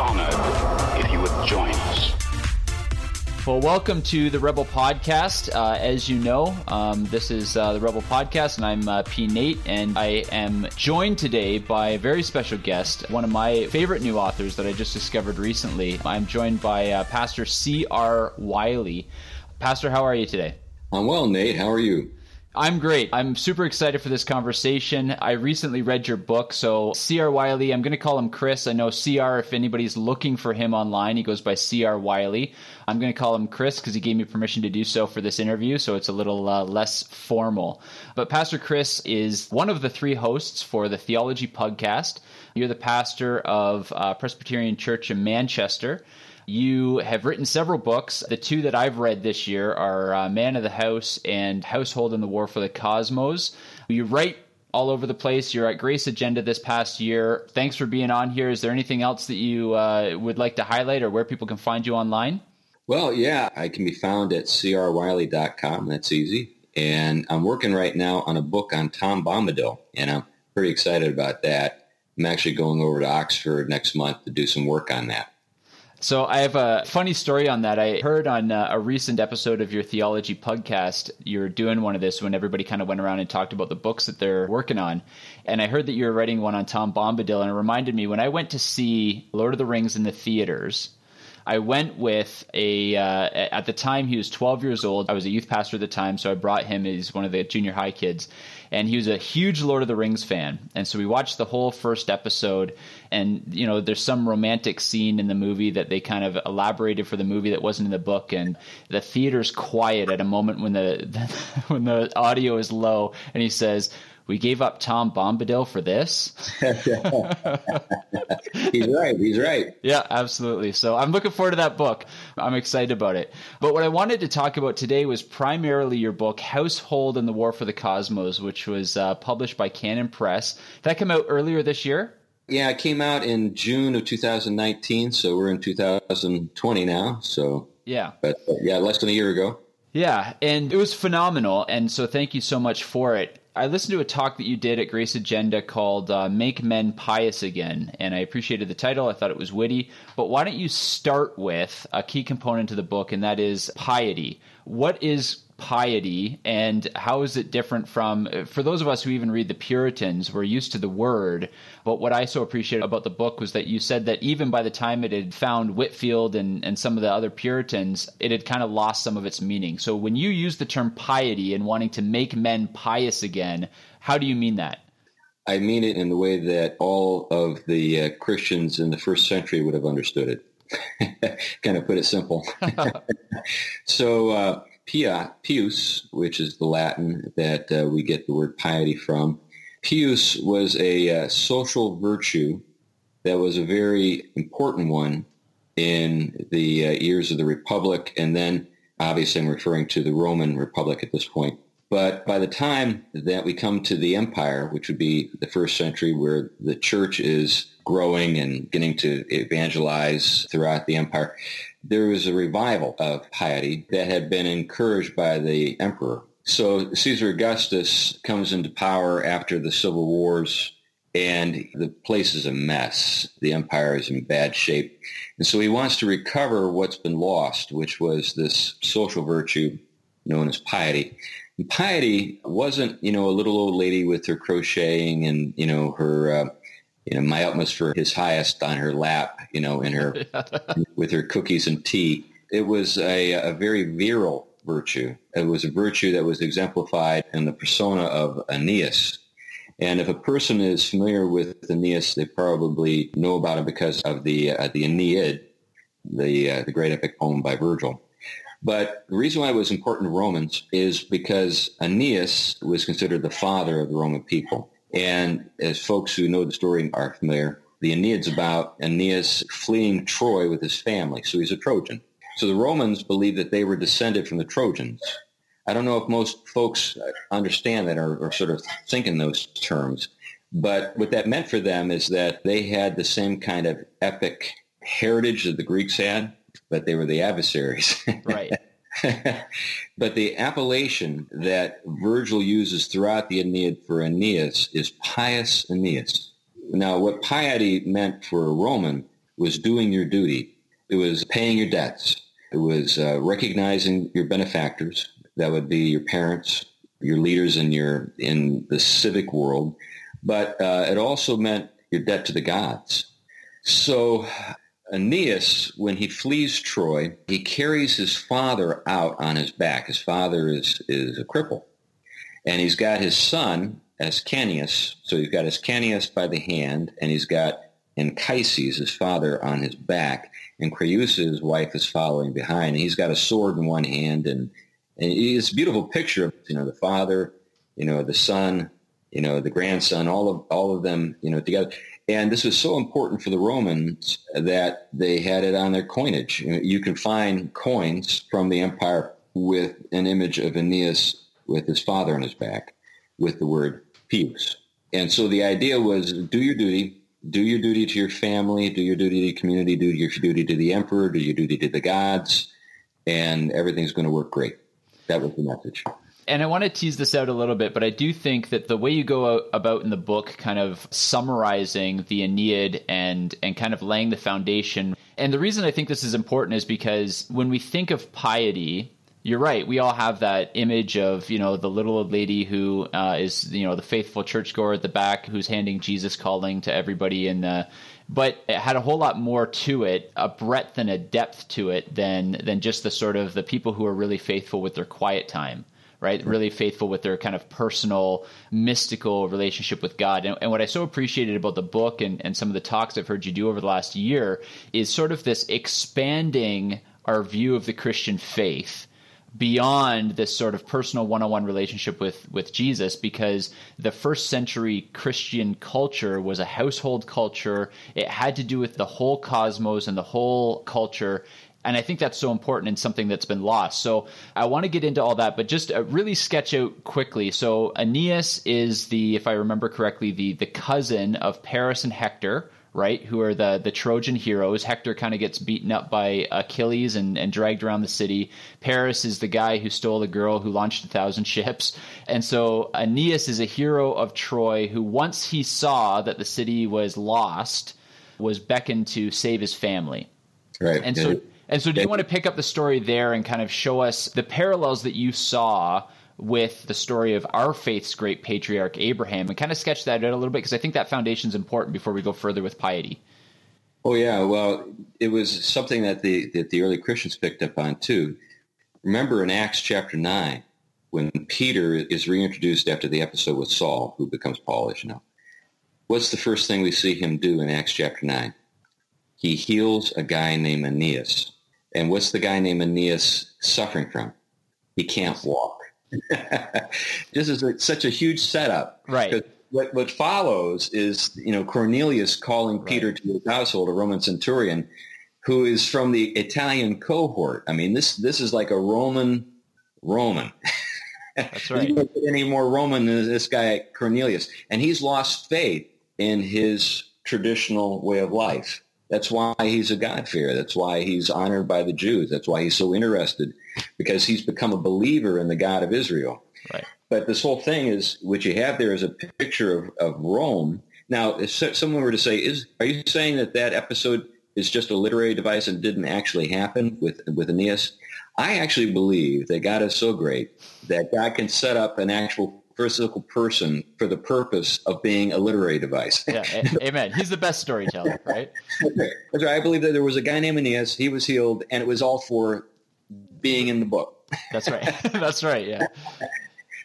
Honored if you would join us. Well, welcome to the Rebel Podcast. Uh, as you know, um, this is uh, the Rebel Podcast, and I'm uh, P. Nate, and I am joined today by a very special guest, one of my favorite new authors that I just discovered recently. I'm joined by uh, Pastor C.R. Wiley. Pastor, how are you today? I'm well, Nate. How are you? I'm great. I'm super excited for this conversation. I recently read your book. So, C.R. Wiley, I'm going to call him Chris. I know C.R., if anybody's looking for him online, he goes by C.R. Wiley. I'm going to call him Chris because he gave me permission to do so for this interview. So, it's a little uh, less formal. But Pastor Chris is one of the three hosts for the Theology Podcast. You're the pastor of uh, Presbyterian Church in Manchester. You have written several books. The two that I've read this year are uh, Man of the House and Household in the War for the Cosmos. You write all over the place. You're at Grace Agenda this past year. Thanks for being on here. Is there anything else that you uh, would like to highlight or where people can find you online? Well, yeah, I can be found at crwiley.com. That's easy. And I'm working right now on a book on Tom Bombadil, and I'm pretty excited about that. I'm actually going over to Oxford next month to do some work on that. So I have a funny story on that. I heard on uh, a recent episode of your theology podcast, you were doing one of this when everybody kind of went around and talked about the books that they're working on. And I heard that you were writing one on Tom Bombadil, and it reminded me when I went to see Lord of the Rings in the theaters. I went with a, uh, at the time he was 12 years old. I was a youth pastor at the time, so I brought him. He's one of the junior high kids. And he was a huge Lord of the Rings fan. And so we watched the whole first episode. And, you know, there's some romantic scene in the movie that they kind of elaborated for the movie that wasn't in the book. And the theater's quiet at a moment when the, when the audio is low. And he says, we gave up Tom Bombadil for this. he's right. He's right. Yeah, absolutely. So I'm looking forward to that book. I'm excited about it. But what I wanted to talk about today was primarily your book, Household and the War for the Cosmos, which was uh, published by Canon Press. That came out earlier this year. Yeah, it came out in June of 2019, so we're in 2020 now. So yeah, but uh, yeah, less than a year ago. Yeah, and it was phenomenal. And so thank you so much for it. I listened to a talk that you did at Grace Agenda called uh, Make Men Pious Again, and I appreciated the title. I thought it was witty. But why don't you start with a key component to the book, and that is piety? What is piety and how is it different from for those of us who even read the puritans we're used to the word but what i so appreciated about the book was that you said that even by the time it had found Whitefield and, and some of the other puritans it had kind of lost some of its meaning. So when you use the term piety and wanting to make men pious again how do you mean that? I mean it in the way that all of the uh, christians in the first century would have understood it. Kind of put it simple. So uh, Pia, pius, which is the Latin that uh, we get the word piety from. Pius was a uh, social virtue that was a very important one in the uh, years of the Republic, and then obviously I'm referring to the Roman Republic at this point. But by the time that we come to the empire, which would be the first century where the church is growing and getting to evangelize throughout the empire, there was a revival of piety that had been encouraged by the emperor. So Caesar Augustus comes into power after the civil wars and the place is a mess. The empire is in bad shape. And so he wants to recover what's been lost, which was this social virtue known as piety. Piety wasn't, you know, a little old lady with her crocheting and, you know, her uh, you know, my utmost for his highest on her lap, you know, in her with her cookies and tea. It was a, a very virile virtue. It was a virtue that was exemplified in the persona of Aeneas. And if a person is familiar with Aeneas, they probably know about it because of the uh, the Aeneid, the uh, the great epic poem by Virgil. But the reason why it was important to Romans is because Aeneas was considered the father of the Roman people. And as folks who know the story are familiar, the Aeneid's about Aeneas fleeing Troy with his family. So he's a Trojan. So the Romans believed that they were descended from the Trojans. I don't know if most folks understand that or, or sort of think in those terms. But what that meant for them is that they had the same kind of epic heritage that the Greeks had, but they were the adversaries. Right. but the appellation that Virgil uses throughout the Aeneid for Aeneas is pious Aeneas. Now, what piety meant for a Roman was doing your duty. It was paying your debts. It was uh, recognizing your benefactors. That would be your parents, your leaders in your in the civic world. But uh, it also meant your debt to the gods. So Aeneas, when he flees Troy, he carries his father out on his back. His father is, is a cripple. And he's got his son, Ascanius. So he's got Ascanius by the hand, and he's got Anchises, his father, on his back. And Creusa, his wife, is following behind. And he's got a sword in one hand. And, and it's a beautiful picture of, you know, the father, you know, the son, you know, the grandson, all of, all of them, you know, together. And this was so important for the Romans that they had it on their coinage. You can find coins from the empire with an image of Aeneas with his father on his back with the word Pius. And so the idea was do your duty, do your duty to your family, do your duty to your community, do your duty to the emperor, do your duty to the gods, and everything's going to work great. That was the message and I want to tease this out a little bit, but I do think that the way you go about in the book, kind of summarizing the Aeneid and and kind of laying the foundation, and the reason I think this is important is because when we think of piety, you're right. We all have that image of you know the little old lady who uh, is you know the faithful churchgoer at the back who's handing Jesus calling to everybody in the but it had a whole lot more to it, a breadth and a depth to it than than just the sort of the people who are really faithful with their quiet time right? Really faithful with their kind of personal, mystical relationship with God. And, and, what I so appreciated about the book and, and some of the talks I've heard you do over the last year is sort of this expanding our view of the Christian faith beyond this sort of personal one-on-one relationship with with Jesus because the first century Christian culture was a household culture it had to do with the whole cosmos and the whole culture and I think that's so important and something that's been lost. So I want to get into all that, but just uh, really sketch out quickly. So Aeneas is the, if I remember correctly, the the cousin of Paris and Hector, right? Who are the the Trojan heroes. Hector kind of gets beaten up by Achilles and, and dragged around the city. Paris is the guy who stole the girl who launched a thousand ships. And so Aeneas is a hero of Troy who once he saw that the city was lost, was beckoned to save his family. Right. And so and so, do you want to pick up the story there and kind of show us the parallels that you saw with the story of our faith's great patriarch Abraham and kind of sketch that out a little bit because I think that foundation is important before we go further with piety. Oh yeah, well, it was something that the that the early Christians picked up on too. Remember in Acts chapter nine, when Peter is reintroduced after the episode with Saul, who becomes Paul, as you know. What's the first thing we see him do in Acts chapter nine? He heals a guy named Aeneas. And what's the guy named Aeneas suffering from? He can't walk. this is a, such a huge setup. Right. What, what follows is, you know, Cornelius calling right. Peter to his household, a Roman centurion, who is from the Italian cohort. I mean, this this is like a Roman Roman. That's right. any more Roman than this guy Cornelius, and he's lost faith in his traditional way of life. That's why he's a God-fearer. That's why he's honored by the Jews. That's why he's so interested because he's become a believer in the God of Israel. Right. But this whole thing is, what you have there is a picture of, of Rome. Now, if someone were to say, "Is are you saying that that episode is just a literary device and didn't actually happen with with Aeneas?" I actually believe that God is so great that God can set up an actual physical person for the purpose of being a literary device. Yeah, a- amen. He's the best storyteller, right? That's right. I believe that there was a guy named Aeneas. He was healed, and it was all for being in the book. That's right. That's right. Yeah.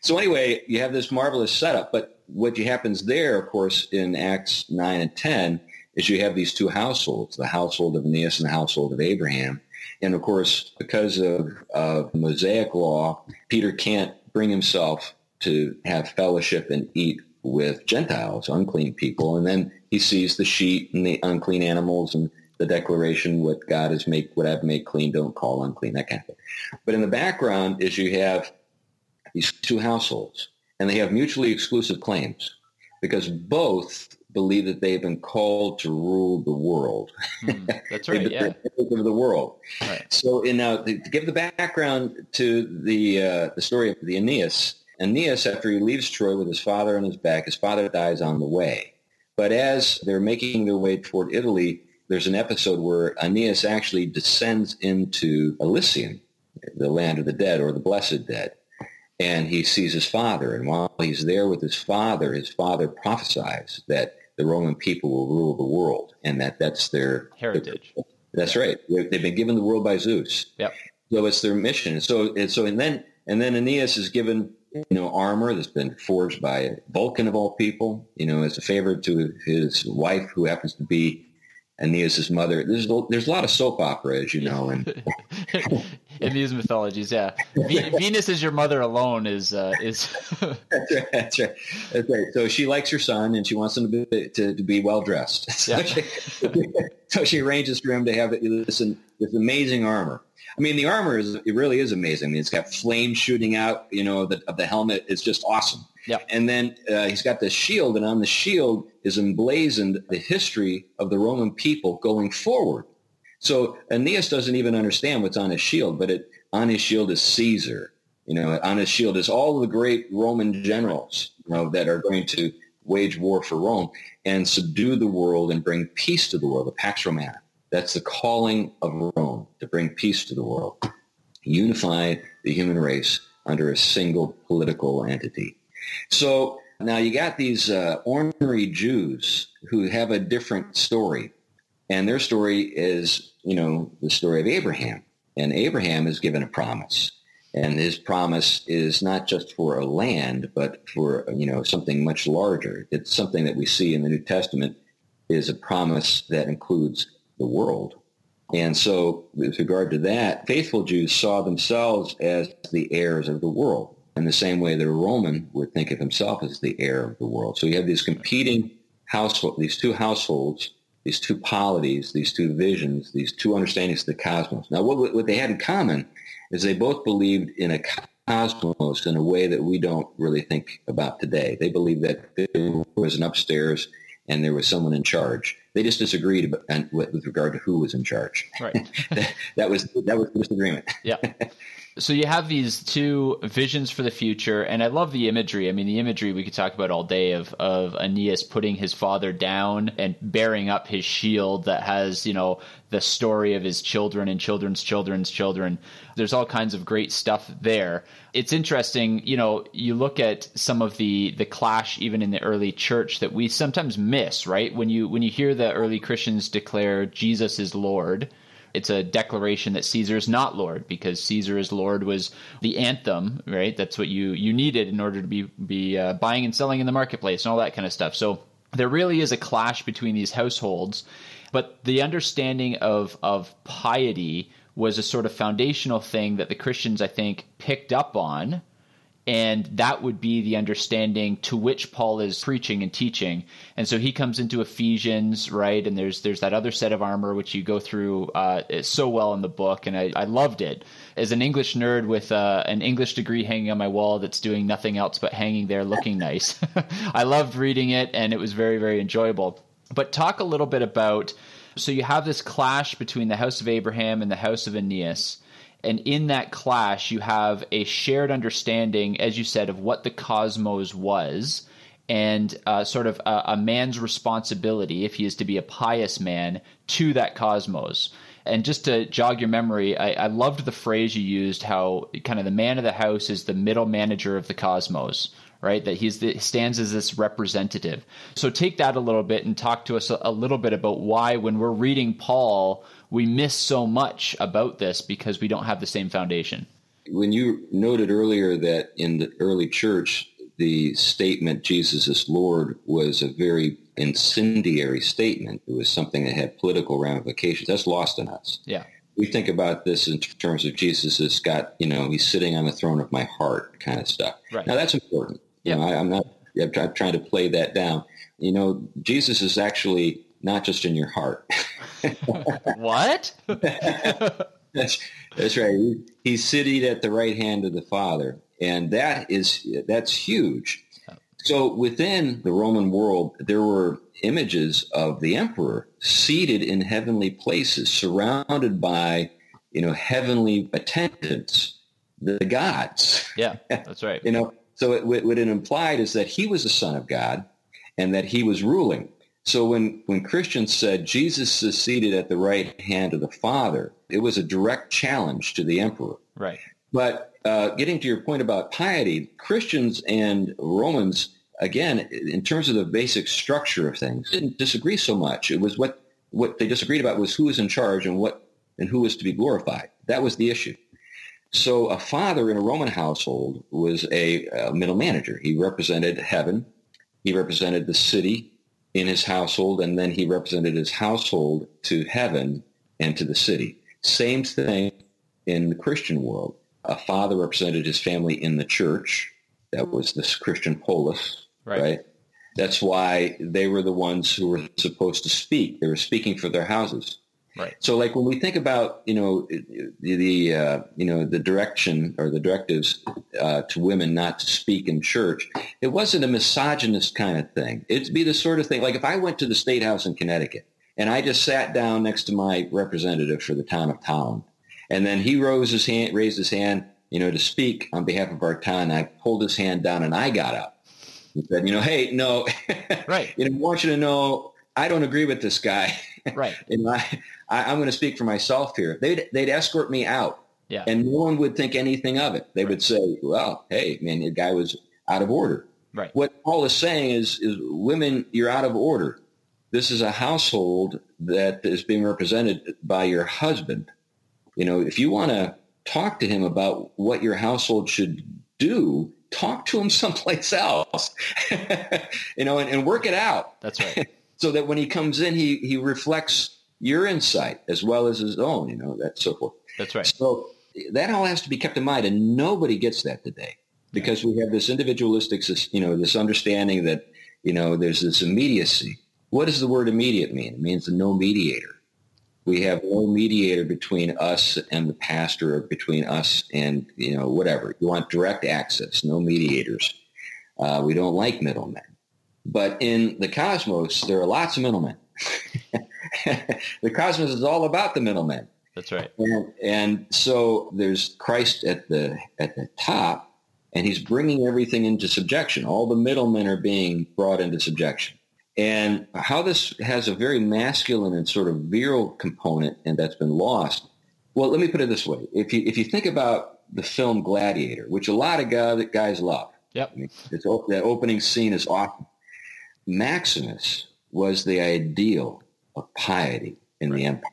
So anyway, you have this marvelous setup, but what happens there, of course, in Acts 9 and 10, is you have these two households, the household of Aeneas and the household of Abraham. And of course, because of, of Mosaic law, Peter can't bring himself to have fellowship and eat with Gentiles, unclean people. And then he sees the sheep and the unclean animals and the declaration, what God has made, what I've made clean, don't call unclean, that kind of thing. But in the background is you have these two households, and they have mutually exclusive claims because both believe that they've been called to rule the world. Hmm, that's right. Yeah. of the world. Right. So, in now to give the background to the uh, the story of the Aeneas, Aeneas, after he leaves Troy with his father on his back, his father dies on the way. But as they're making their way toward Italy, there's an episode where Aeneas actually descends into Elysium, the land of the dead or the blessed dead. And he sees his father. And while he's there with his father, his father prophesies that the Roman people will rule the world and that that's their Heritage. That's right. They've they've been given the world by Zeus. Yep. So it's their mission. So and so and then and then Aeneas is given you know armor that's been forged by Vulcan of all people. You know, as a favor to his wife, who happens to be Aeneas' mother. There's a- there's a lot of soap opera, as you know, and In these mythologies, yeah. Ve- Venus is your mother alone is uh, is that's right. That's right. That's right. So she likes her son, and she wants him to be, to, to be well dressed. So, Yeah. she, so she arranges for him to have this this amazing armor. I mean, the armor is it really is amazing. I mean, it's got flames shooting out, you know, of the, of the helmet. It's just awesome. Yeah. And then uh, he's got this shield, and on the shield is emblazoned the history of the Roman people going forward. So Aeneas doesn't even understand what's on his shield, but it, on his shield is Caesar. You know, on his shield is all the great Roman generals, you know, that are going to wage war for Rome and subdue the world and bring peace to the world, the Pax Romana. That's the calling of Rome, to bring peace to the world, unify the human race under a single political entity. So now you got these uh, ornery Jews who have a different story. And their story is, you know, the story of Abraham. And Abraham is given a promise. And his promise is not just for a land, but for, you know, something much larger. It's something that we see in the New Testament is a promise that includes the world. And so with regard to that, faithful Jews saw themselves as the heirs of the world in the same way that a Roman would think of himself as the heir of the world. So you have these competing household, these two households, these two polities, these two visions, these two understandings of the cosmos. Now, what, what they had in common is they both believed in a cosmos in a way that we don't really think about today. They believed that there was an upstairs and there was someone in charge. They just disagreed about, and with, with regard to who was in charge. right. that, that was that was the disagreement. Yeah. So you have these two visions for the future, and I love the imagery. I mean, the imagery we could talk about all day of of Aeneas putting his father down and bearing up his shield that has, you know, the story of his children and children's children's children. There's all kinds of great stuff there. It's interesting, you know, you look at some of the the clash even in the early church that we sometimes miss, right? When you when you hear the early Christians declare Jesus is Lord, it's a declaration that Caesar is not Lord because Caesar is Lord was the anthem, right? That's what you you needed in order to be be uh, buying and selling in the marketplace and all that kind of stuff. So there really is a clash between these households, but the understanding of of piety was a sort of foundational thing that the Christians I think picked up on and that would be the understanding to which Paul is preaching and teaching. And so he comes into Ephesians, right? And there's there's that other set of armor which you go through uh, so well in the book, and I, I loved it. As an English nerd with uh, an English degree hanging on my wall that's doing nothing else but hanging there looking nice, I loved reading it, and it was very very enjoyable. But talk a little bit about so you have this clash between the house of Abraham and the house of Aeneas. And in that clash, you have a shared understanding, as you said, of what the cosmos was and uh, sort of a, a man's responsibility, if he is to be a pious man, to that cosmos. And just to jog your memory, I, I loved the phrase you used how kind of the man of the house is the middle manager of the cosmos, right? That he's the, stands as this representative. So take that a little bit and talk to us a, a little bit about why, when we're reading Paul, we miss so much about this because we don't have the same foundation. When you noted earlier that in the early church, the statement Jesus is Lord was a very incendiary statement. It was something that had political ramifications. That's lost on us. Yeah. We think about this in terms of Jesus has got, you know, he's sitting on the throne of my heart kind of stuff. Right. Now that's important. Yeah. You know, I, I'm not I'm try- trying to play that down. You know, Jesus is actually not just in your heart. what? That's that's right. He, he's seated at the right hand of the Father, and that is that's huge. So within the Roman world, there were images of the emperor seated in heavenly places, surrounded by you know heavenly attendants, the gods. yeah, that's right. You know, so it, what it implied is that he was the son of God, and that he was ruling. So when, when Christians said Jesus is seated at the right hand of the Father, it was a direct challenge to the emperor. Right. But uh, getting to your point about piety, Christians and Romans, again, in terms of the basic structure of things, didn't disagree so much. It was what, what they disagreed about was who was in charge and what and who was to be glorified. That was the issue. So a father in a Roman household was a, a middle manager. He represented heaven. He represented the city in his household, and then he represented his household to heaven and to the city. Same thing in the Christian world. A father represented his family in the church. That was this Christian polis, Right. right? That's why they were the ones who were supposed to speak. They were speaking for their houses. Right. So, like when we think about you know the, the uh, you know the direction or the directives uh, to women not to speak in church, it wasn't a misogynist kind of thing. It'd be the sort of thing like if I went to the state house in Connecticut and I just sat down next to my representative for the town of Town, and then he rose his hand, raised his hand, you know, to speak on behalf of our town. I pulled his hand down and I got up. He said, you know, hey, no, Right. you know, I want you to know I don't agree with this guy. Right. know, I, I, I'm going to speak for myself here. They'd, they'd escort me out Yeah. and no one would think anything of it. They would say, well, hey, man, the guy was out of order. Right. What Paul is saying is, is women, you're out of order. This is a household that is being represented by your husband. You know, if you want to talk to him about what your household should do, talk to him someplace else, you know, and, and work it out That's right. so that when he comes in, he, he reflects your insight as well as his own, you know, that so forth. That's right. So that all has to be kept in mind, and nobody gets that today because we have this individualistic, you know, this understanding that, you know, there's this immediacy. What does the word immediate mean? It means no mediator. We have no mediator between us and the pastor or between us and, you know, whatever. You want direct access, no mediators. Uh, we don't like middlemen. But in the cosmos, there are lots of middlemen. the cosmos is all about the middlemen. That's right. And, and so there's Christ at the at the top, and he's bringing everything into subjection. All the middlemen are being brought into subjection. And how this has a very masculine and sort of virile component, and that's been lost. Well, let me put it this way: if you if you think about the film Gladiator, which a lot of guys, guys love, Yep. I mean, it's, that opening scene is awesome. Maximus was the ideal of piety in the empire.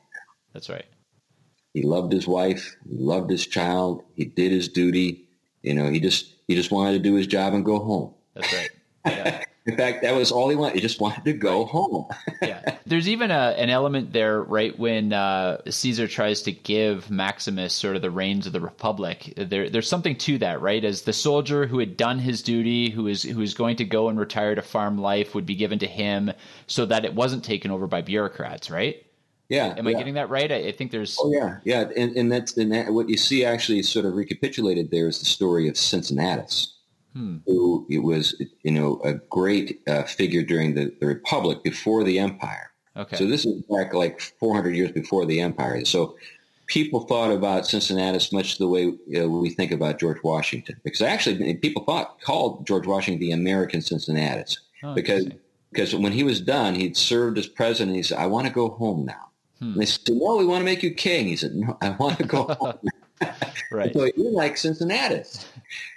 That's right. He loved his wife. He loved his child. He did his duty. You know, he just he just wanted to do his job and go home. That's right. Yeah. In fact, that was all he wanted. He just wanted to go home. yeah. There's even a, an element there, right, when uh, Caesar tries to give Maximus sort of the reins of the Republic. There, there's something to that, right? As the soldier who had done his duty, who is who is going to go and retire to farm life, would be given to him, so that it wasn't taken over by bureaucrats, right? yeah. Am I yeah. getting that right? I, I think there's. Oh yeah, yeah, and and that's and that, what you see actually sort of recapitulated there is the story of Cincinnatus, who it was you know a great uh, figure during the, the Republic before the Empire. Okay. So this is back like 400 years before the Empire. So people thought about Cincinnatus much the way we think about George Washington, because actually people thought called George Washington the American Cincinnatus Oh, because because when he was done, he'd served as president. He said, "I want to go home now." Hmm. And they said, "No, we want to make you king." He said, "No, I want to go home." Right. So he like Cincinnatus.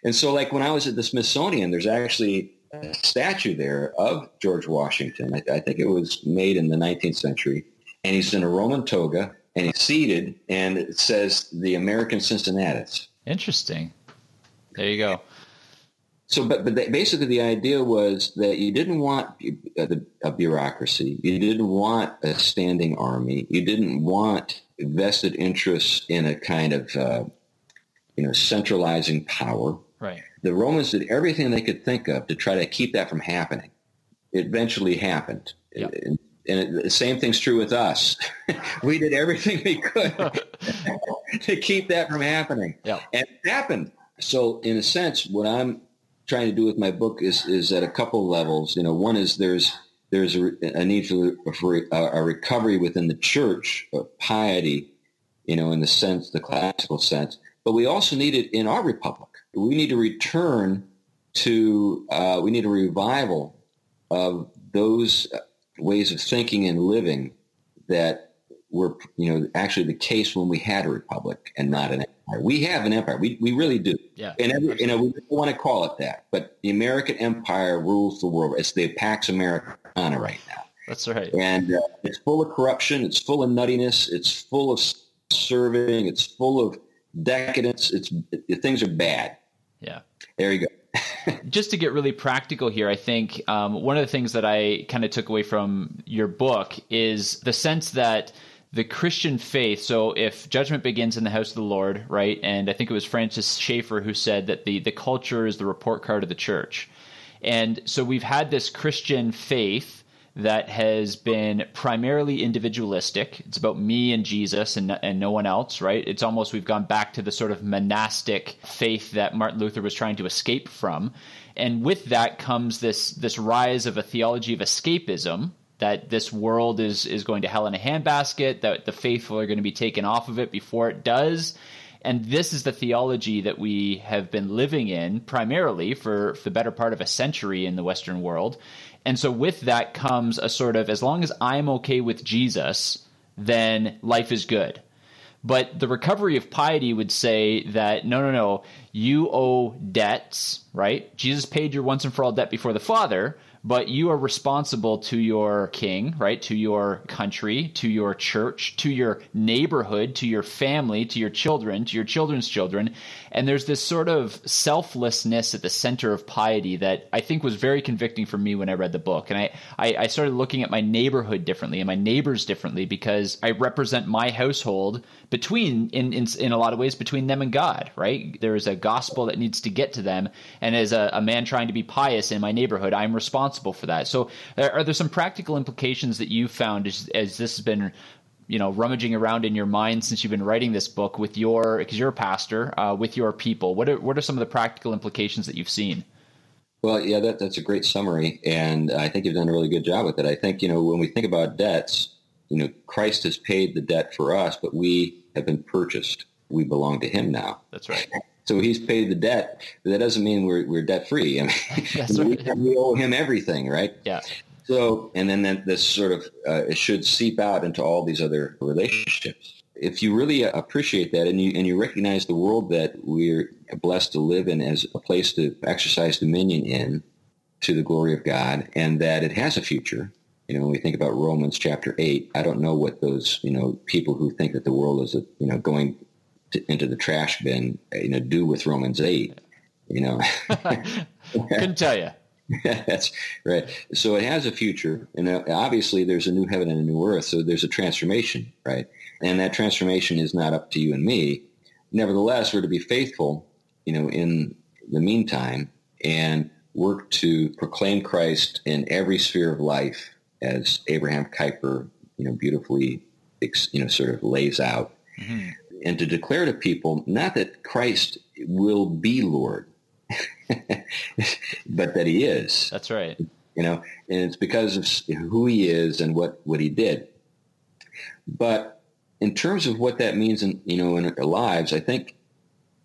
And so, like when I was at the Smithsonian, there's actually a statue there of George Washington. I, I think it was made in the 19th century, and he's in a Roman toga and he's seated, and it says the American Cincinnatus. Interesting. There you go. So, but but they, basically, the idea was that you didn't want a, a bureaucracy, you didn't want a standing army, you didn't want vested interests in a kind of uh, you know centralizing power. Right. The Romans did everything they could think of to try to keep that from happening. It eventually happened. Yep. And, and it, the same thing's true with us. we did everything we could to keep that from happening. Yep. And it happened. So in a sense, what I'm trying to do with my book is, is at a couple levels. You know, one is there's there's a, a need for, for a, a recovery within the church of piety, you know, in the sense, the classical sense. But we also need it in our republic. We need to return to, uh, we need a revival of those ways of thinking and living that were, you know, actually the case when we had a republic and not an empire. We have an empire. We, we really do. Yeah. And every, you know, we don't want to call it that, but the American empire rules the world. It's the Pax Americana right now. That's right. And uh, it's full of corruption. It's full of nuttiness. It's full of serving. It's full of decadence. It's it, things are bad. Yeah. There you go. just to get really practical here, I think um, one of the things that I kind of took away from your book is the sense that the Christian faith. So, if judgment begins in the house of the Lord, right? And I think it was Francis Schaeffer who said that the the culture is the report card of the church. And so we've had this Christian faith that has been primarily individualistic. It's about me and Jesus and, and no one else, right? It's almost we've gone back to the sort of monastic faith that Martin Luther was trying to escape from. And with that comes this this rise of a theology of escapism that this world is is going to hell in a handbasket, that the faithful are going to be taken off of it before it does. And this is the theology that we have been living in primarily for, for the better part of a century in the Western world. And so with that comes a sort of as long as I'm okay with Jesus, then life is good. But the recovery of piety would say that no, no, no, you owe debts, right? Jesus paid your once and for all debt before the Father, but you are responsible to your king, right? To your country, to your church, to your neighborhood, to your family, to your children, to your children's children. And there's this sort of selflessness at the center of piety that I think was very convicting for me when I read the book. And I, I, I started looking at my neighborhood differently and my neighbors differently because I represent my household between, in, in, in a lot of ways, between them and God, right? There is a gospel that needs to get to them. And as a, a man trying to be pious in my neighborhood, I'm responsible for that. So are there some practical implications that you found as, as this has been you know rummaging around in your mind since you've been writing this book with your because you're a pastor uh, with your people? What are what are some of the practical implications that you've seen? Well yeah that, that's a great summary and i think you've done a really good job with it. I think you know when we think about debts you know christ has paid the debt for us but we have been purchased. We belong to him now. That's right so he's paid the debt that doesn't mean we're, we're debt free I mean, That's we, right. we owe him everything right yeah so, and then, then this sort of, uh, it should seep out into all these other relationships. If you really appreciate that and you, and you recognize the world that we're blessed to live in as a place to exercise dominion in to the glory of God and that it has a future, you know, when we think about Romans chapter 8, I don't know what those, you know, people who think that the world is, a, you know, going to, into the trash bin, you know, do with Romans 8, you know. couldn't tell you That's right. So it has a future, and obviously there's a new heaven and a new earth. So there's a transformation, right? And that transformation is not up to you and me. Nevertheless, we're to be faithful, you know, in the meantime, and work to proclaim Christ in every sphere of life, as Abraham Kuyper, you know, beautifully, you know, sort of lays out, mm-hmm. And to declare to people not that Christ will be Lord but that he is. That's right. You know, and it's because of who he is and what, what he did. But in terms of what that means in, you know, in our lives, I think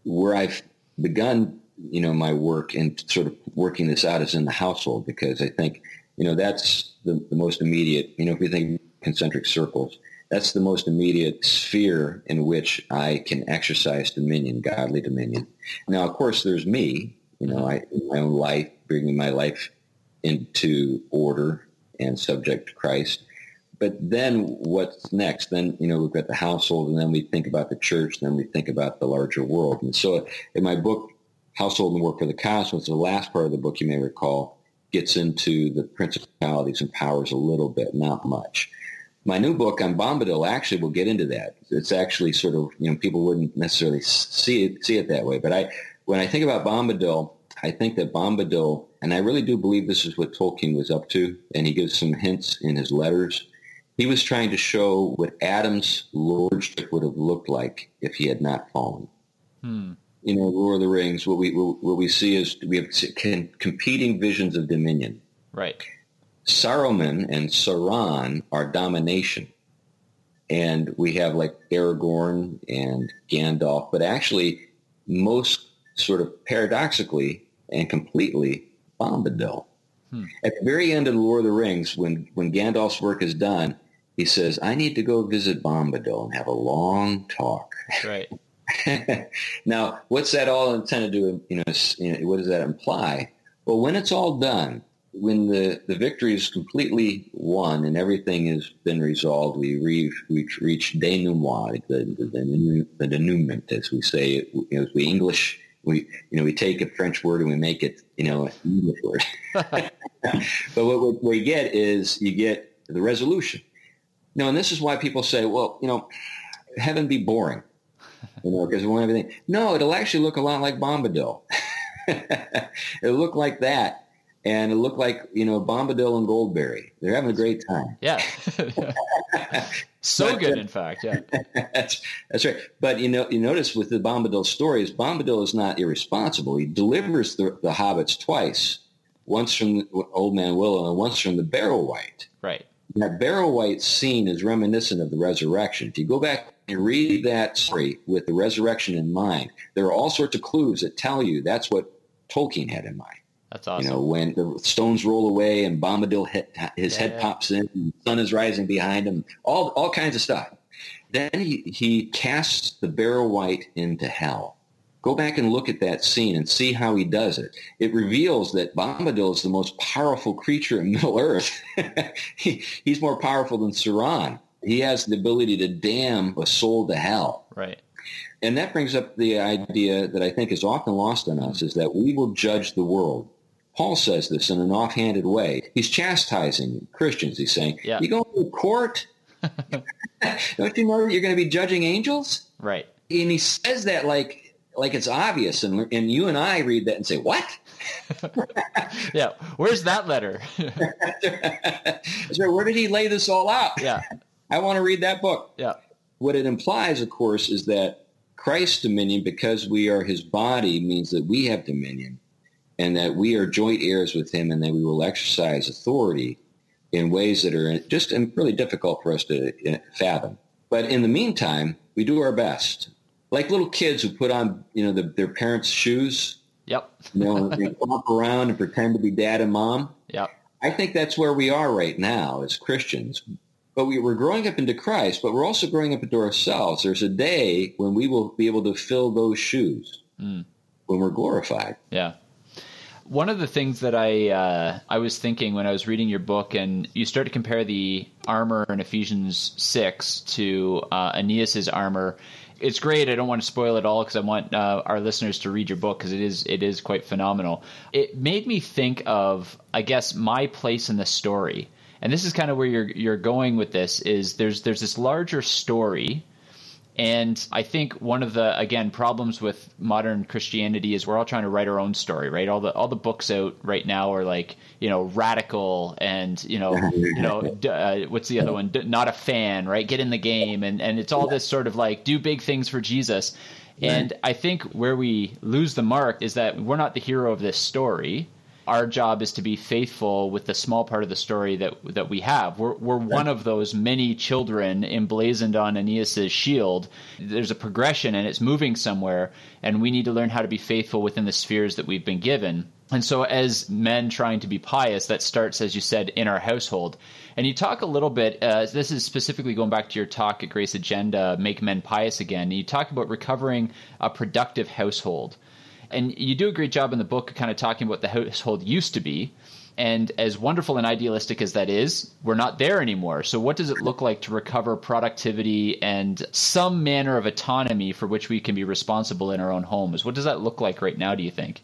where I've begun, you know, my work and sort of working this out is in the household because I think, you know, that's the, the most immediate, you know, if you think concentric circles, That's the most immediate sphere in which I can exercise dominion, godly dominion. Now, of course, there's me, you know, I, my own life, bringing my life into order and subject to Christ. But then what's next? Then, you know, we've got the household and then we think about the church, then we think about the larger world. And so in my book, Household and Work for the Cosmos, the last part of the book, you may recall, gets into the principalities and powers a little bit, not much. My new book on Bombadil actually will get into that. It's actually sort of, you know, people wouldn't necessarily see it, see it that way. But I, when I think about Bombadil, I think that Bombadil, and I really do believe this is what Tolkien was up to, and he gives some hints in his letters. He was trying to show what Adam's lordship would have looked like if he had not fallen. Hmm. You know, Lord of the Rings, what we what we see is we have competing visions of dominion. Right. Saruman and Sauron are domination. And we have like Aragorn and Gandalf, but actually most sort of paradoxically and completely Bombadil. Hmm. At the very end of the Lord of the Rings, when, when Gandalf's work is done, he says, I need to go visit Bombadil and have a long talk. Right. now, what's that all intended to, you know, you know, what does that imply? Well, when it's all done, when the, the victory is completely won and everything has been resolved, we reach, we reach denouement, the, the, the, denouement, as we say, you know, we English, we, you know, we take a French word and we make it, you know, an English word. but what, what we get is you get the resolution. You know, and this is why people say, well, you know, heaven be boring, you know, because we want everything. No, it'll actually look a lot like Bombadil. it'll look like that and it looked like you know Bombadil and Goldberry. They're having a great time. Yeah, so but, good, uh, in fact. Yeah, that's that's right. But you know, you notice with the Bombadil stories, Bombadil is not irresponsible. He delivers the, the hobbits twice, once from Old Man Willow and once from the Barrow-wight. Right. That Barrow-wight scene is reminiscent of the resurrection. If you go back and read that story with the resurrection in mind, there are all sorts of clues that tell you that's what Tolkien had in mind. That's awesome. You know, when the stones roll away and Bombadil hit, his yeah, head yeah. pops in, and the sun is rising behind him, all all kinds of stuff. Then he, he casts the Barrow-wight into hell. Go back and look at that scene and see how he does it. It reveals that Bombadil is the most powerful creature in Middle Earth. he, he's more powerful than Sauron. He has the ability to damn a soul to hell. Right. And that brings up the idea that I think is often lost on us hmm. is that we will judge the world Paul says this in an offhanded way. He's chastising Christians. He's saying, yeah. you go to court? Don't you know you're going to be judging angels? Right. And he says that like like it's obvious. And, and you and I read that and say, what? yeah. Where's that letter? Right. Where did he lay this all out? Yeah. I want to read that book. Yeah. What it implies, of course, is that Christ's dominion, because we are his body, means that we have dominion and that we are joint heirs with him and that we will exercise authority in ways that are just really difficult for us to uh, fathom. But in the meantime, we do our best. Like little kids who put on, you know, the, their parents' shoes. Yep. you know, they walk around and pretend to be dad and mom. Yep. I think that's where we are right now as Christians. But we, we're growing up into Christ, but we're also growing up into ourselves. There's a day when we will be able to fill those shoes mm. when we're glorified. Yeah. One of the things that I uh, I was thinking when I was reading your book, and you start to compare the armor in Ephesians six to uh, Aeneas's armor. It's great. I don't want to spoil it all because I want uh, our listeners to read your book because it is it is quite phenomenal. It made me think of I guess my place in the story, and this is kind of where you're you're going with this. Is there's there's this larger story and I think one of the again problems with modern Christianity is we're all trying to write our own story, right? All the all the books out right now are like you know radical and you know you know uh, what's the other one? Not a fan, right? Get in the game, and and it's all this sort of like do big things for Jesus. And I think where we lose the mark is that we're not the hero of this story our job is to be faithful with the small part of the story that that we have. We're we're one of those many children emblazoned on Aeneas's shield. There's a progression and it's moving somewhere, and we need to learn how to be faithful within the spheres that we've been given. And so, as men trying to be pious, that starts, as you said, in our household. And you talk a little bit, uh, this is specifically going back to your talk at Grace Agenda, Make Men Pious Again. You talk about recovering a productive household. And you do a great job in the book kind of talking about the household used to be. And as wonderful and idealistic as that is, we're not there anymore. So, what does it look like to recover productivity and some manner of autonomy for which we can be responsible in our own homes? What does that look like right now, do you think?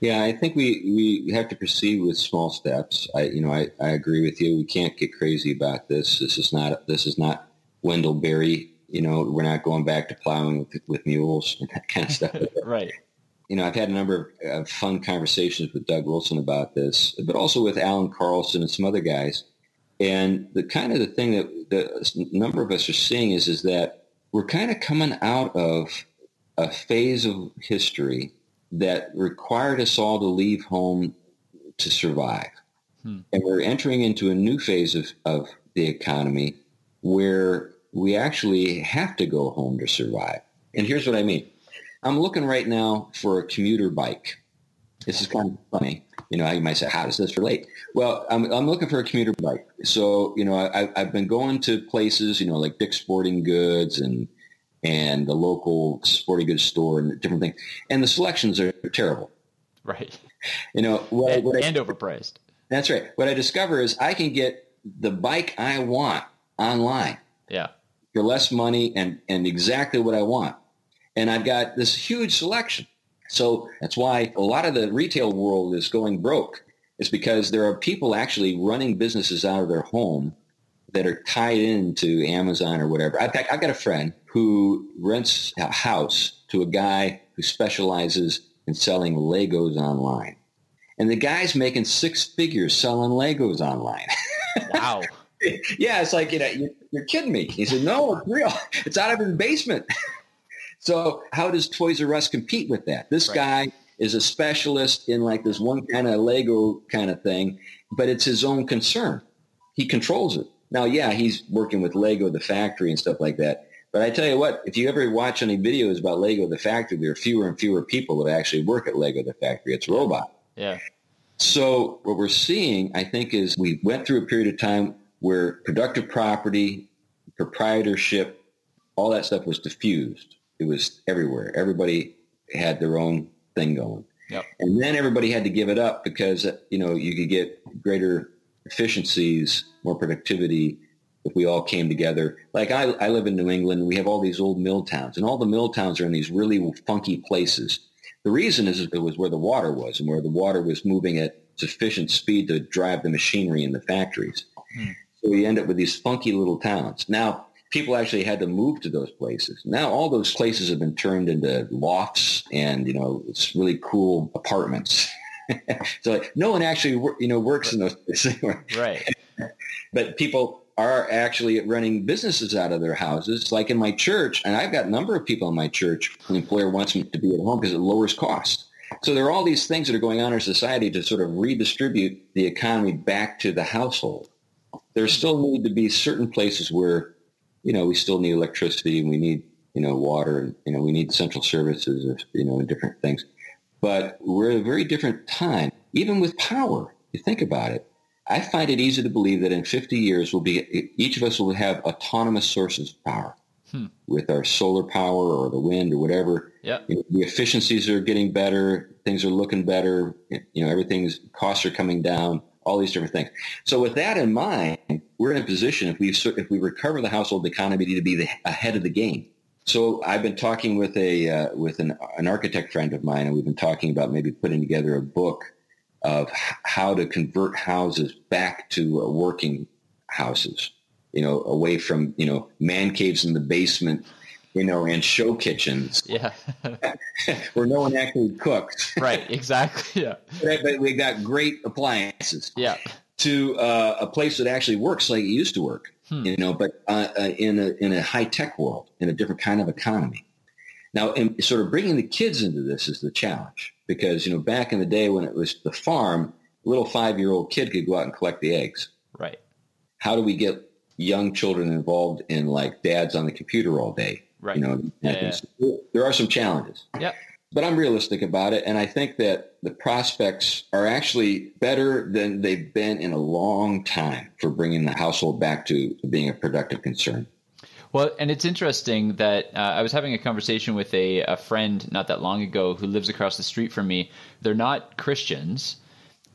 Yeah, I think we, we have to proceed with small steps. I you know I, I agree with you. We can't get crazy about this. This is not this is not Wendell Berry. You know, we're not going back to plowing with, with mules and that kind of stuff. right. You know, I've had a number of uh, fun conversations with Doug Wilson about this, but also with Allan Carlson and some other guys. And the kind of the thing that the number of us are seeing is is that we're kind of coming out of a phase of history that required us all to leave home to survive. Hmm. And we're entering into a new phase of, of the economy where we actually have to go home to survive. And here's what I mean. I'm looking right now for a commuter bike. This is kind of funny. You know, you might say, how does this relate? Well, I'm, I'm looking for a commuter bike. So, you know, I, I've been going to places, you know, like Dick's Sporting Goods and and the local sporting goods store and different things. And the selections are terrible. Right. You know, what, and, what and overpriced. That's right. What I discover is I can get the bike I want online. Yeah. For less money and, and exactly what I want. And I've got this huge selection. So that's why a lot of the retail world is going broke. It's because there are people actually running businesses out of their home that are tied into Amazon or whatever. I've got, I've got a friend who rents a house to a guy who specializes in selling Legos online. And the guy's making six figures selling Legos online. Wow. yeah, it's like, you know, you're, you're kidding me. He said, no, it's real. It's out of his basement. so how does Toys R Us compete with that? This right. guy is a specialist in like this one kind of Lego kind of thing, but it's his own concern. He controls it. Now, yeah, he's working with Lego, the factory and stuff like that. But I tell you what, if you ever watch any videos about Lego the factory, there are fewer and fewer people that actually work at Lego the factory. It's robot. Yeah. So what we're seeing, I think, is we went through a period of time where productive property, proprietorship, all that stuff was diffused. It was everywhere. Everybody had their own thing going. Yep. And then everybody had to give it up because, you know, you could get greater efficiencies, more productivity if we all came together. Like I, I live in New England, we have all these old mill towns, and all the mill towns are in these really funky places. The reason is it was where the water was and where the water was moving at sufficient speed to drive the machinery in the factories. Hmm. So we end up with these funky little towns. Now, people actually had to move to those places. Now all those places have been turned into lofts and, you know, it's really cool apartments. so no one actually, you know, works in those places. right. but people are actually running businesses out of their houses. Like in my church, and I've got a number of people in my church, the employer wants me to be at home because it lowers costs. So there are all these things that are going on in our society to sort of redistribute the economy back to the household. There still need to be certain places where, you know, we still need electricity and we need, you know, water and, you know, we need central services, you know, and different things. But we're at a very different time, even with power. You think about it. I find it easy to believe that in 50 years, we'll be each of us will have autonomous sources of power hmm. with our solar power or the wind or whatever. Yeah, you know, the efficiencies are getting better. Things are looking better. You know, everything's costs are coming down. All these different things. So with that in mind, we're in a position if we if we recover the household economy to be the, ahead of the game. So I've been talking with a uh, with an, an architect friend of mine, and we've been talking about maybe putting together a book of how to convert houses back to uh, working houses, you know, away from, you know, man caves in the basement, you know, and show kitchens. Yeah. where no one actually cooks. right. Exactly. Yeah. But, but we got great appliances. Yeah. To uh, a place that actually works like it used to work, hmm. you know, but uh, uh, in a in a high tech world, in a different kind of economy. Now, in, sort of bringing the kids into this is the challenge because you know back in the day when it was the farm, a little five year old kid could go out and collect the eggs. Right. How do we get young children involved in like dads on the computer all day? Right. You know, yeah, yeah. there are some challenges. Yeah. But I'm realistic about it, and I think that the prospects are actually better than they've been in a long time for bringing the household back to being a productive concern. Well, and it's interesting that uh, I was having a conversation with a, a friend not that long ago who lives across the street from me. They're not Christians,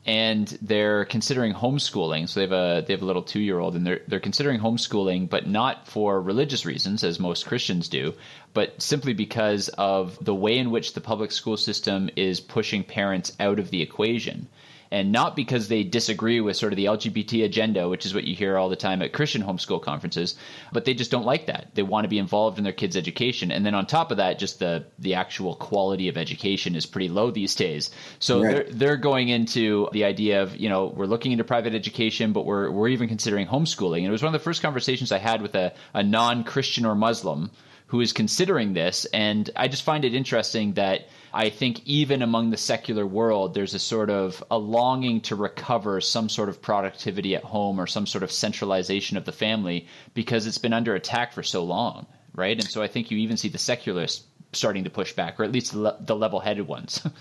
and they're considering homeschooling. So they have a they have a little two year old, and they're they're considering homeschooling, but not for religious reasons, as most Christians do, but simply because of the way in which the public school system is pushing parents out of the equation and not because they disagree with sort of the LGBT agenda, which is what you hear all the time at Christian homeschool conferences, but they just don't like that. They want to be involved in their kids' education, and then on top of that, just the the actual quality of education is pretty low these days. So right. they're they're going into the idea of you know we're looking into private education, but we're we're even considering homeschooling. And it was one of the first conversations I had with a, a non Christian or Muslim who is considering this, and I just find it interesting that I think even among the secular world, there's a sort of a longing to recover some sort of productivity at home or some sort of centralization of the family because it's been under attack for so long, right? And so I think you even see the secularists starting to push back, or at least the, the level-headed ones.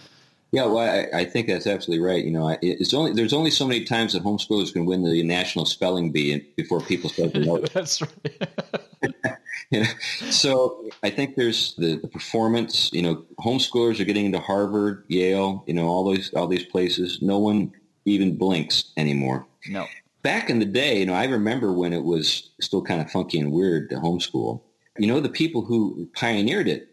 Yeah, well, I, I, think that's absolutely right. You know, it's only there's only so many times that homeschoolers can win the national spelling bee before people start to know. that's right. so I think there's the, the, performance. You know, homeschoolers are getting into Harvard, Yale. You know, all those all these places. No one even blinks anymore. No. Back in the day, you know, I remember when it was still kind of funky and weird to homeschool. You know, the people who pioneered it,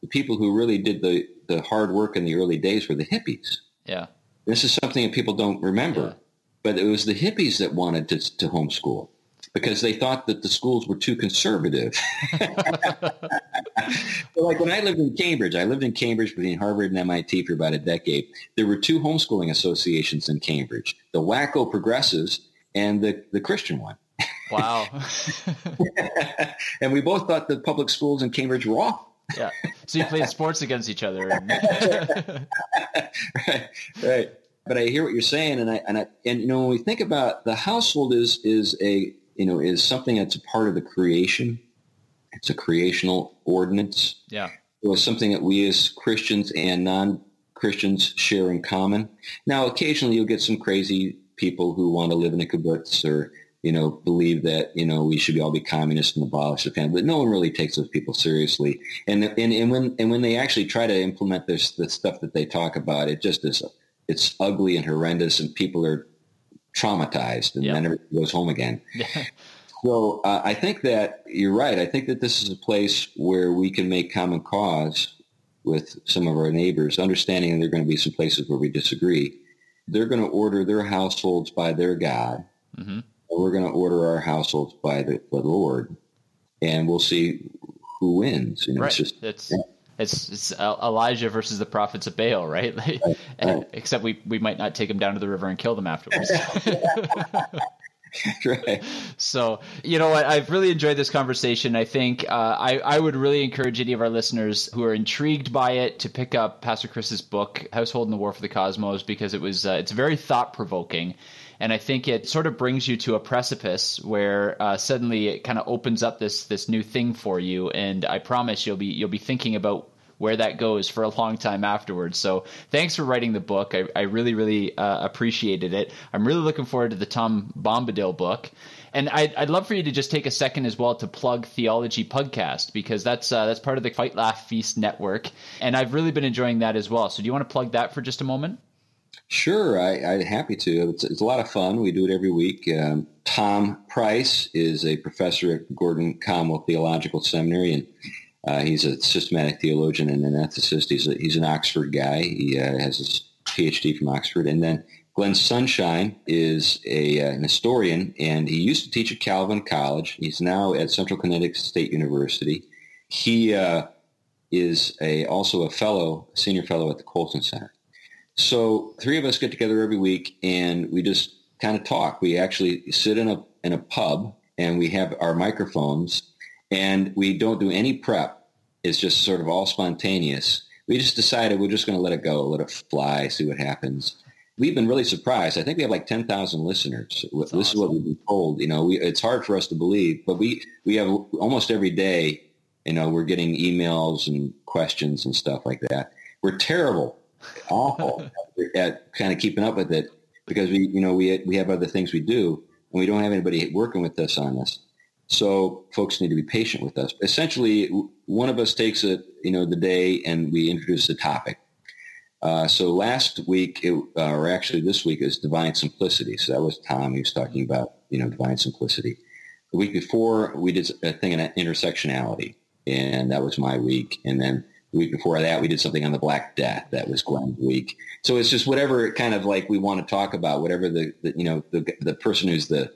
the people who really did the the hard work in the early days were the hippies. Yeah. This is something that people don't remember. Yeah. But it was the hippies that wanted to, to homeschool because they thought that the schools were too conservative. like when I lived in Cambridge, I lived in Cambridge between Harvard and MIT for about a decade. There were two homeschooling associations in Cambridge, the Wacko Progressives and the, the Christian one. Wow. and we both thought the public schools in Cambridge were awful yeah. So you played sports against each other. And... right. Right. But I hear what you're saying, and I and I and you know when we think about the household is is a you know is something that's a part of the creation. It's a creational ordinance. Yeah. It was something that we as Christians and non Christians share in common. Now, occasionally you'll get some crazy people who want to live in a kibbutz or you know, believe that, you know, we should all be communists and abolish the family. But no one really takes those people seriously. And, and, and when, and when they actually try to implement this, the stuff that they talk about, it just is, it's ugly and horrendous and people are traumatized and yep. then everybody goes home again. so uh, I think that you're right. I think that this is a place where we can make common cause with some of our neighbors, understanding that there are going to be some places where we disagree. They're going to order their households by their God. Mm-hmm we're going to order our households by the, the Lord, and we'll see who wins. You know, right. It's, just, it's, yeah. It's, it's Elijah versus the prophets of Baal, right? right, right. Except we we might not take them down to the river and kill them afterwards. right. So, you know what? I've really enjoyed this conversation. I think uh, I, I would really encourage any of our listeners who are intrigued by it to pick up Pastor Chris's book, Household in the War for the Cosmos, because it was uh, it's very thought provoking. And I think it sort of brings you to a precipice where uh, suddenly it kind of opens up this this new thing for you. And I promise you'll be you'll be thinking about where that goes for a long time afterwards. So thanks for writing the book. I, I really, really uh, appreciated it. I'm really looking forward to the Tom Bombadil book. And I'd, I'd love for you to just take a second as well to plug Theology Pugcast because that's uh, that's part of the Fight Laugh Feast network, and I've really been enjoying that as well. So do you want to plug that for just a moment? Sure, I, am happy to. It's, it's, a lot of fun. We do it every week. Um, Tom Price is a professor at Gordon Conwell Theological Seminary, and uh, he's a systematic theologian and an ethicist. He's, a, he's an Oxford guy. He uh, has his PhD from Oxford. And then Glenn Sunshine is a, uh, an historian, and he used to teach at Calvin College. He's now at Central Connecticut State University. He uh, is a, also a fellow, senior fellow at the Colson Center. So three of us get together every week, and we just kind of talk. We actually sit in a in a pub, and we have our microphones and we don't do any prep. It's just sort of all spontaneous. We just decided we're just going to let it go, let it fly, see what happens. We've been really surprised. I think we have like 10,000 listeners. That's this awesome. is what we've been told. You know, we, it's hard for us to believe, but we, we have almost every day, you know, we're getting emails and questions and stuff like that. we're terrible, awful at kind of keeping up with it because we, you know, we we have other things we do, and we don't have anybody working with us on this. So folks need to be patient with us. Essentially, one of us takes it, you know, the day, and we introduce the topic. Uh, so last week, it, uh, or actually this week, is divine simplicity. So that was Tom. He was talking about, you know, divine simplicity. The week before, we did a thing on intersectionality, and that was my week. And then the week before that, we did something on the Black Death. That was Glenn's week. So it's just whatever kind of like we want to talk about, whatever the, the you know the the person who's the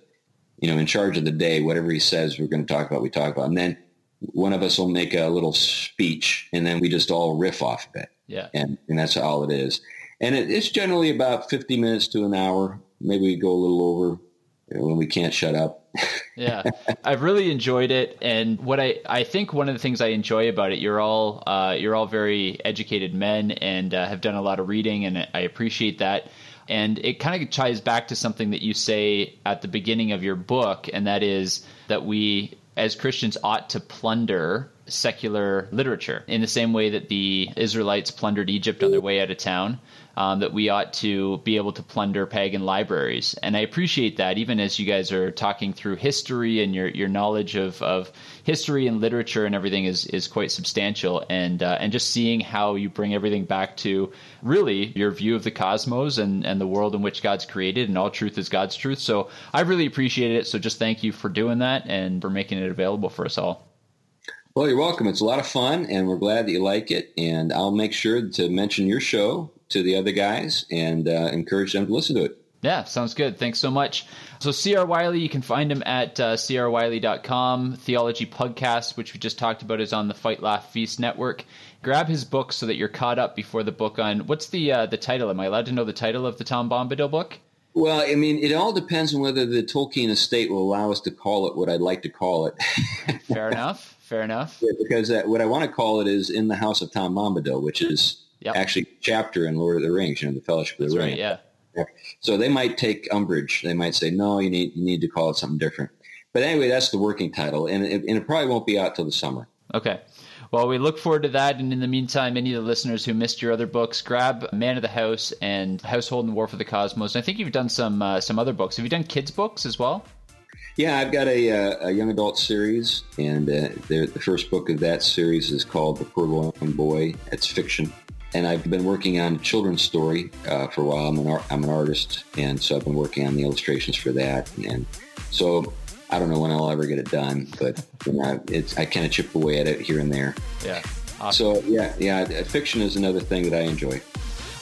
you know in charge of the day, whatever he says, we're going to talk about. We talk about, and then one of us will make a little speech, and then we just all riff off of it. Yeah. And, and that's all it is. And it, it's generally about 50 minutes to an hour. Maybe we go a little over when we can't shut up. Yeah, I've really enjoyed it, and what I I think one of the things I enjoy about it, you're all uh, you're all very educated men and uh, have done a lot of reading, and I appreciate that. And it kind of ties back to something that you say at the beginning of your book, and that is that we as Christians ought to plunder secular literature in the same way that the Israelites plundered Egypt on their way out of town. Um, that we ought to be able to plunder pagan libraries, and I appreciate that. Even as you guys are talking through history and your your knowledge of, of history and literature and everything is is quite substantial, and uh, and just seeing how you bring everything back to really your view of the cosmos and and the world in which God's created, and all truth is God's truth. So I really appreciate it. So just thank you for doing that and for making it available for us all. Well, you're welcome. It's a lot of fun, and we're glad that you like it. And I'll make sure to mention your show to the other guys and uh, encourage them to listen to it. Yeah, sounds good. Thanks so much. So, C.R. Wiley, you can find him at uh, crwiley.com. Theology Pugcast, which we just talked about, is on the Fight Laugh Feast Network. Grab his book so that you're caught up before the book on. What's the uh, the title? Am I allowed to know the title of the Tom Bombadil book? Well, I mean, it all depends on whether the Tolkien estate will allow us to call it what I'd like to call it. Fair enough. Fair enough. Yeah, because uh, what I want to call it is in the House of Tom Bombadil, which is Yep. actually chapter in Lord of the Rings, you know, the Fellowship of the right. Ring. Yeah. So they might take umbrage. They might say, no, you need you need to call it something different. But anyway, that's the working title, and it, and it probably won't be out till the summer. Okay. Well, we look forward to that. And in the meantime, any of the listeners who missed your other books, grab Man of the House and Household and War for the Cosmos. And I think you've done some uh, some other books. Have you done kids' books as well? Yeah, I've got a, uh, a young adult series, and uh, the, first book of that series is called The Purloined Boy. It's fiction. And I've been working on a children's story uh, for a while. I'm an, I'm an artist, and so I've been working on the illustrations for that. And so I don't know when I'll ever get it done, but you know, it's, I kind of chip away at it here and there. Yeah. So yeah, yeah, fiction is another thing that I enjoy.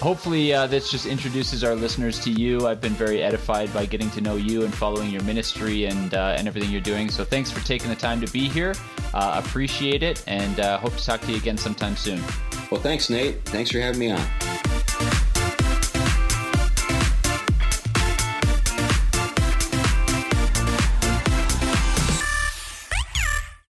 Hopefully, uh, this just introduces our listeners to you. I've been very edified by getting to know you and following your ministry and uh, and everything you're doing. So thanks for taking the time to be here. Uh, appreciate it, and uh, hope to talk to you again sometime soon. Well, thanks, Nate. Thanks for having me on.